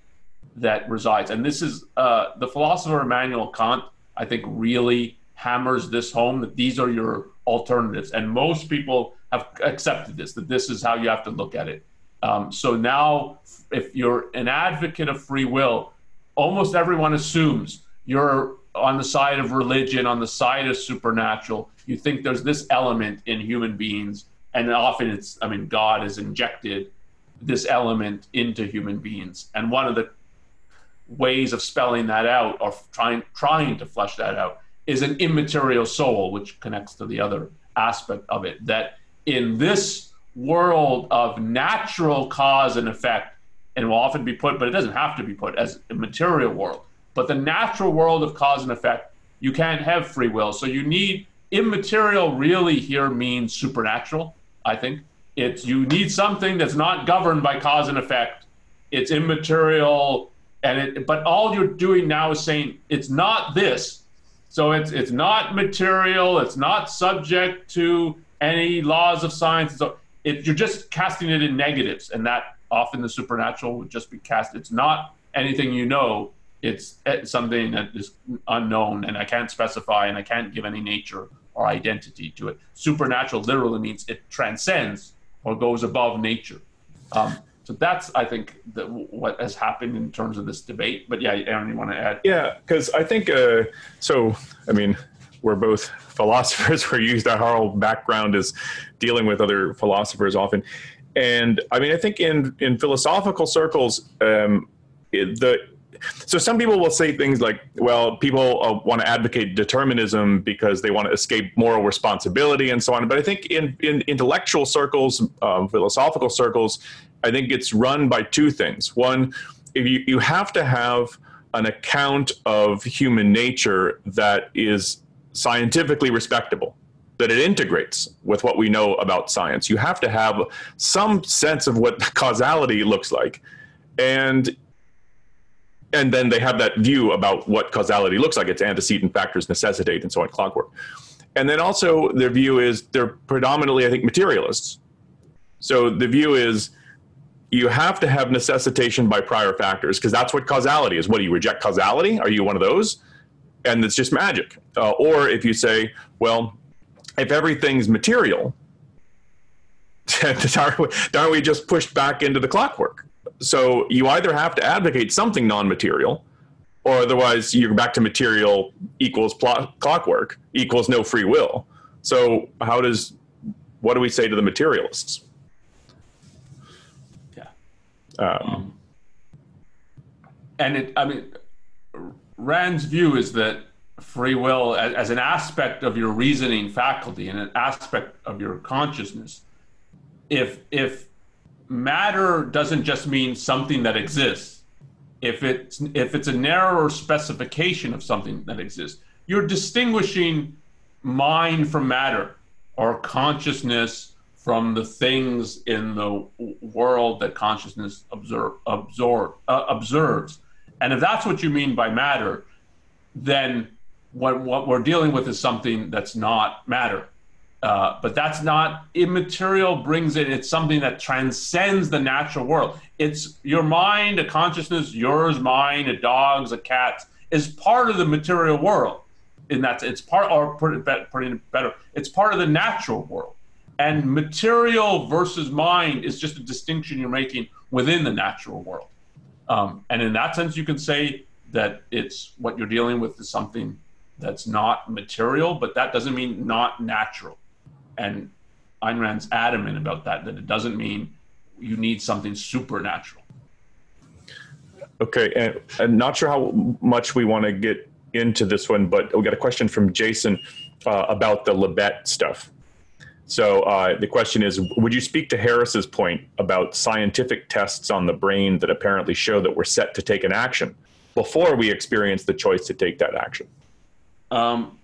that resides. And this is uh, the philosopher Immanuel Kant, I think, really hammers this home that these are your alternatives. And most people have accepted this, that this is how you have to look at it. Um, so now, if you're an advocate of free will, almost everyone assumes you're on the side of religion, on the side of supernatural. You think there's this element in human beings, and often it's, I mean, God has injected this element into human beings. And one of the ways of spelling that out or trying trying to flesh that out is an immaterial soul, which connects to the other aspect of it. That in this world of natural cause and effect, and will often be put, but it doesn't have to be put as a material world. But the natural world of cause and effect, you can't have free will. So you need immaterial really here means supernatural, I think. It's you need something that's not governed by cause and effect. It's immaterial and it but all you're doing now is saying it's not this. So it's it's not material, it's not subject to any laws of science. So it, you're just casting it in negatives, and that often the supernatural would just be cast. It's not anything you know. It's something that is unknown, and I can't specify, and I can't give any nature or identity to it. Supernatural literally means it transcends or goes above nature. Um, So that's, I think, the, what has happened in terms of this debate. But yeah, Aaron, you want to add? Yeah, because I think uh, so. I mean, we're both philosophers. We're used our whole background is dealing with other philosophers often, and I mean, I think in in philosophical circles, um, it, the so some people will say things like, well, people uh, want to advocate determinism because they want to escape moral responsibility and so on. But I think in, in intellectual circles, um, philosophical circles, I think it's run by two things. One, if you, you have to have an account of human nature that is scientifically respectable that it integrates with what we know about science. You have to have some sense of what causality looks like. And and then they have that view about what causality looks like. It's antecedent factors necessitate and so on, clockwork. And then also their view is they're predominantly, I think, materialists. So the view is you have to have necessitation by prior factors because that's what causality is. What do you reject causality? Are you one of those? And it's just magic. Uh, or if you say, well, if everything's material, aren't we just pushed back into the clockwork? So you either have to advocate something non-material, or otherwise you're back to material equals plot, clockwork equals no free will. So how does what do we say to the materialists? Yeah. Um, um, and it, I mean, Rand's view is that free will, as, as, an aspect of your reasoning faculty and an aspect of your consciousness, if if matter doesn't just mean something that exists. If it's if it's a narrower specification of something that exists, you're distinguishing mind from matter or consciousness from the things in the world that consciousness observe, absorb, uh, observes. And if that's what you mean by matter, then what, what we're dealing with is something that's not matter. Uh, but that's not immaterial brings it it's something that transcends the natural world. It's your mind a consciousness yours mine a dog's a cat's is part of the material world. And that's it's part or put it, put it better it's part of the natural world. And material versus mind is just a distinction you're making within the natural world. Um, and in that sense you can say that it's what you're dealing with is something that's not material but that doesn't mean not natural and Ayn Rand's adamant about that, that it doesn't mean you need something supernatural. Okay, and I'm not sure how much we want to get into this one, but we got a question from Jason uh, about the Libet stuff. So uh, the question is, would you speak to Harris's point about scientific tests on the brain that apparently show that we're set to take an action before we experience the choice to take that action? Um,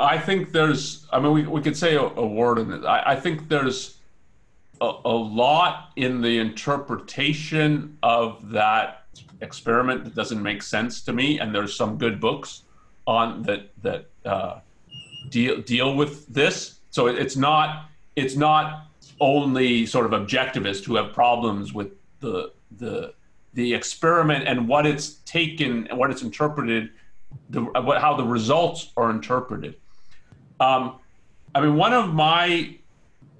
I think there's, I mean, we, we could say a, a word in it. I, I think there's a, a, lot in the interpretation of that experiment that doesn't make sense to me. And there's some good books on that, that uh, deal, deal with this. So it, it's not, it's not only sort of objectivists who have problems with the, the, the experiment and what it's taken and what it's interpreted, the, how the results are interpreted. Um, I mean, one of my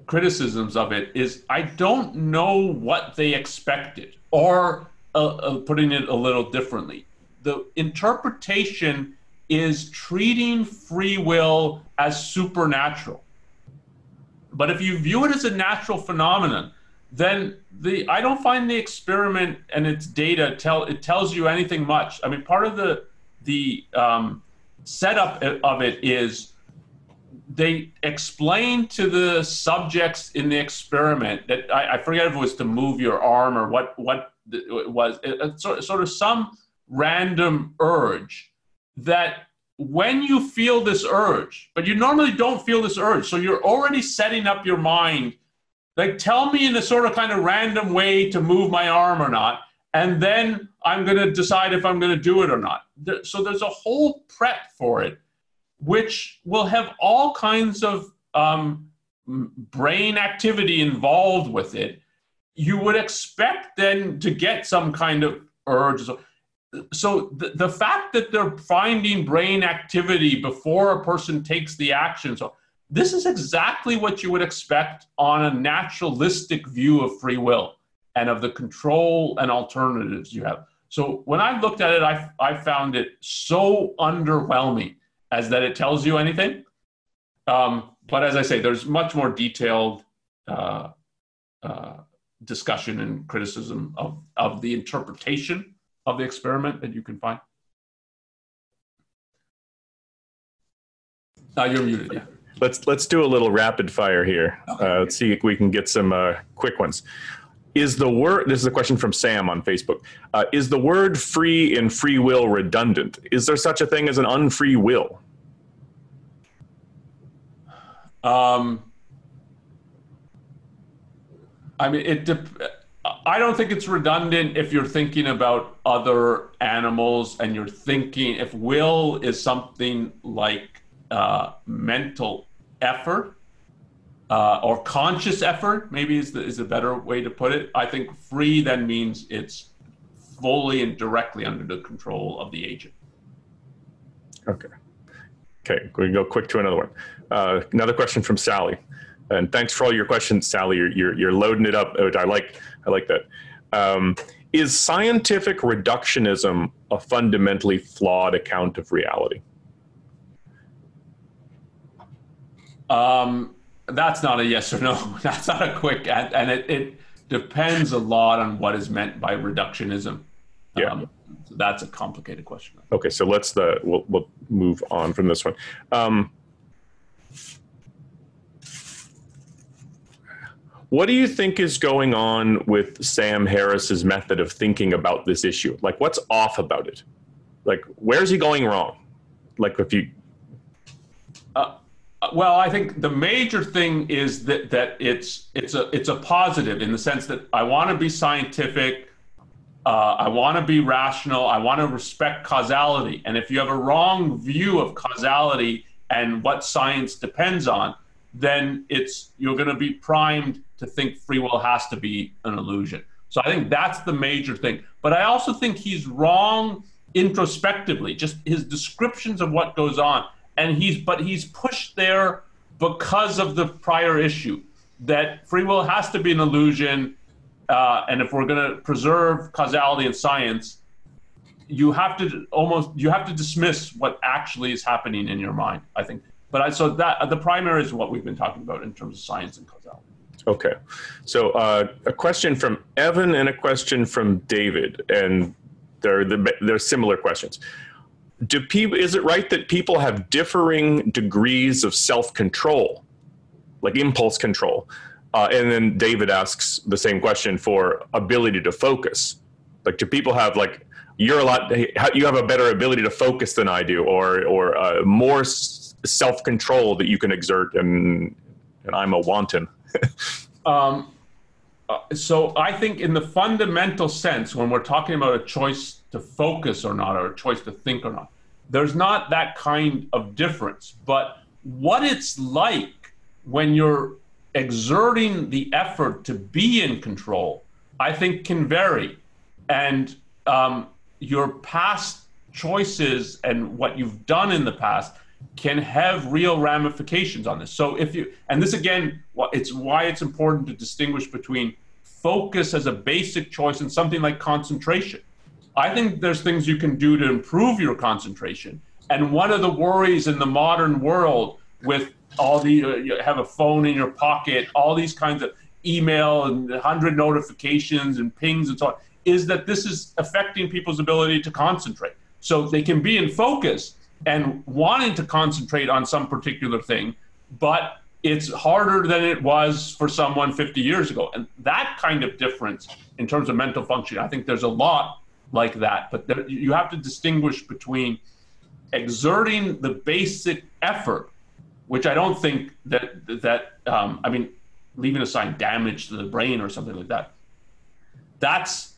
criticisms of it is I don't know what they expected, or uh, uh, putting it a little differently, the interpretation is treating free will as supernatural. But if you view it as a natural phenomenon, then the I don't find the experiment and its data tell it tells you anything much. I mean, part of the the um, setup of it is they explained to the subjects in the experiment that I, I, forget if it was to move your arm or what what it was it, it, sort, sort of some random urge that when you feel this urge but you normally don't feel this urge so you're already setting up your mind like tell me in a sort of kind of random way to move my arm or not and then i'm going to decide if i'm going to do it or not. So there's a whole prep for it which will have all kinds of um, brain activity involved with it, you would expect then to get some kind of urge. So, the, the fact that they're finding brain activity before a person takes the action, so this is exactly what you would expect on a naturalistic view of free will. and of the control and alternatives you have. So when I looked at it, I, I found it so underwhelming as that it tells you anything. Um, but as I say, there's much more detailed uh, uh, discussion and criticism of, of the interpretation of the experiment that you can find. Uh, you're muted, yeah. Let's let's do a little rapid fire here. Okay. Uh, let's see if we can get some uh, quick ones. Is the word? This is a question from Sam on Facebook. Uh, is the word "free" in free will redundant? Is there such a thing as an unfree will? Um, I mean, it. De- I don't think it's redundant if you're thinking about other animals and you're thinking if will is something like uh, mental effort uh, or conscious effort, maybe is the, is a better way to put it. I think free then means it's fully and directly under the control of the agent. Okay. Okay, we can go quick to another one. Uh, another question from Sally, and thanks for all your questions, Sally. You're you're, you're loading it up. I like I like that. Um, is scientific reductionism a fundamentally flawed account of reality? Um, that's not a yes or no. That's not a quick, and it, it depends a lot on what is meant by reductionism. Yeah. Um, so that's a complicated question. Okay, so let's the we'll, we'll move on from this one. Um, what do you think is going on with Sam Harris's method of thinking about this issue? Like, what's off about it? Like, where's he going wrong? Like, if you well, I think the major thing is that that it's it's a it's a positive in the sense that I want to be scientific, uh, I want to be rational, I want to respect causality, and if you have a wrong view of causality and what science depends on, then it's you're going to be primed to think free will has to be an illusion. So I think that's the major thing. But I also think he's wrong introspectively, just his descriptions of what goes on and he's but he's pushed there because of the prior issue that free will has to be an illusion, uh, and if we're going to preserve causality in science, you have to almost you have to dismiss what actually is happening in your mind. I think, but I, so that the primary is what we've been talking about in terms of science and causality. Okay, so uh, a question from Evan and a question from David, and they're they're similar questions do people is it right that people have differing degrees of self-control? Like impulse control. Uh, and then david asks the same question for ability to focus. Like do people have like you're a lot you have a better ability to focus than i do or or uh, more self-control that you can exert and and i'm a wanton? Um, uh, so i think in the fundamental sense when we're talking about a choice to focus or not, or a choice to think or not. There's not that kind of difference. But what it's like when you're exerting the effort to be in control, I think can vary. And um, your past choices and what you've done in the past can have real ramifications on this. So if you, and this again, it's why it's important to distinguish between focus as a basic choice and something like concentration. I think there's things you can do to improve your concentration. And one of the worries in the modern world with all the, uh, you have a phone in your pocket, all these kinds of email and 100 notifications and pings and so on, is that this is affecting people's ability to concentrate. So they can be in focus and wanting to concentrate on some particular thing, but it's harder than it was for someone 50 years ago. And that kind of difference in terms of mental function, I think there's a lot like that. But there, you have to distinguish between exerting the basic effort, which I don't think that that um, I mean, leaving aside damage to the brain or something like that. That's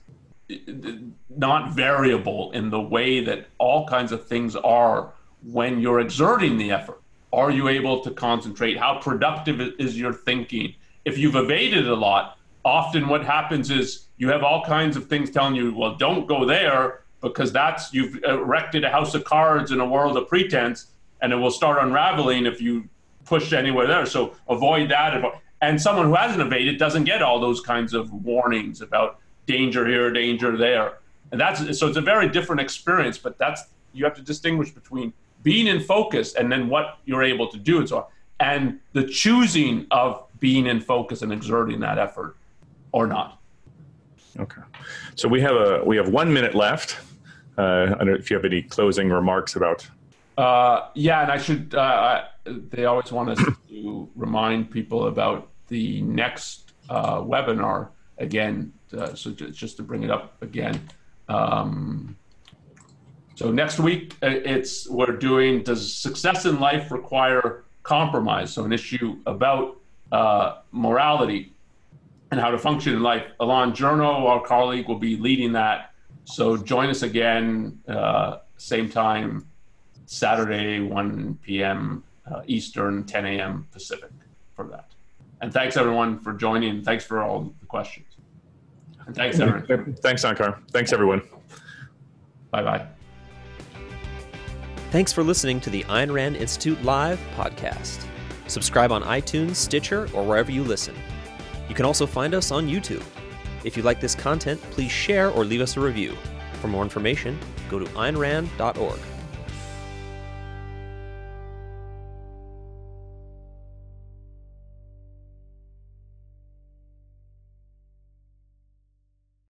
not variable in the way that all kinds of things are when you're exerting the effort. Are you able to concentrate? How productive is your thinking? If you've evaded a lot, often what happens is you have all kinds of things telling you, well, don't go there because that's you've erected a house of cards in a world of pretense, and it will start unraveling if you push anywhere there. So avoid that. And someone who hasn't evaded doesn't get all those kinds of warnings about danger here, danger there. And that's so it's a very different experience, but that's you have to distinguish between being in focus and then what you're able to do and so on. And the choosing of being in focus and exerting that effort or not. Okay. So we have a we have one minute left. Uh, I don't know if you have any closing remarks about. Uh, yeah, and I should. Uh, they always want us to remind people about the next uh, webinar again. Uh, so just to bring it up again. Um, so next week, uh, it's we're doing. Does success in life require compromise? So an issue about morality and how to function in life. Elan Journo, our colleague, will be leading that. So join us again, uh, same time, Saturday, 1 p.m. Uh, Eastern, 10 a.m. Pacific for that. And thanks everyone for joining. Thanks for all the questions. And thanks, everyone. Thanks, Onkar. Thanks, everyone. Bye bye. Thanks for listening to the Ayn Rand Institute Live podcast. Subscribe on iTunes, Stitcher, or wherever you listen. You can also find us on YouTube. If you like this content, please share or leave us a review. For more information, go to aynrand.org.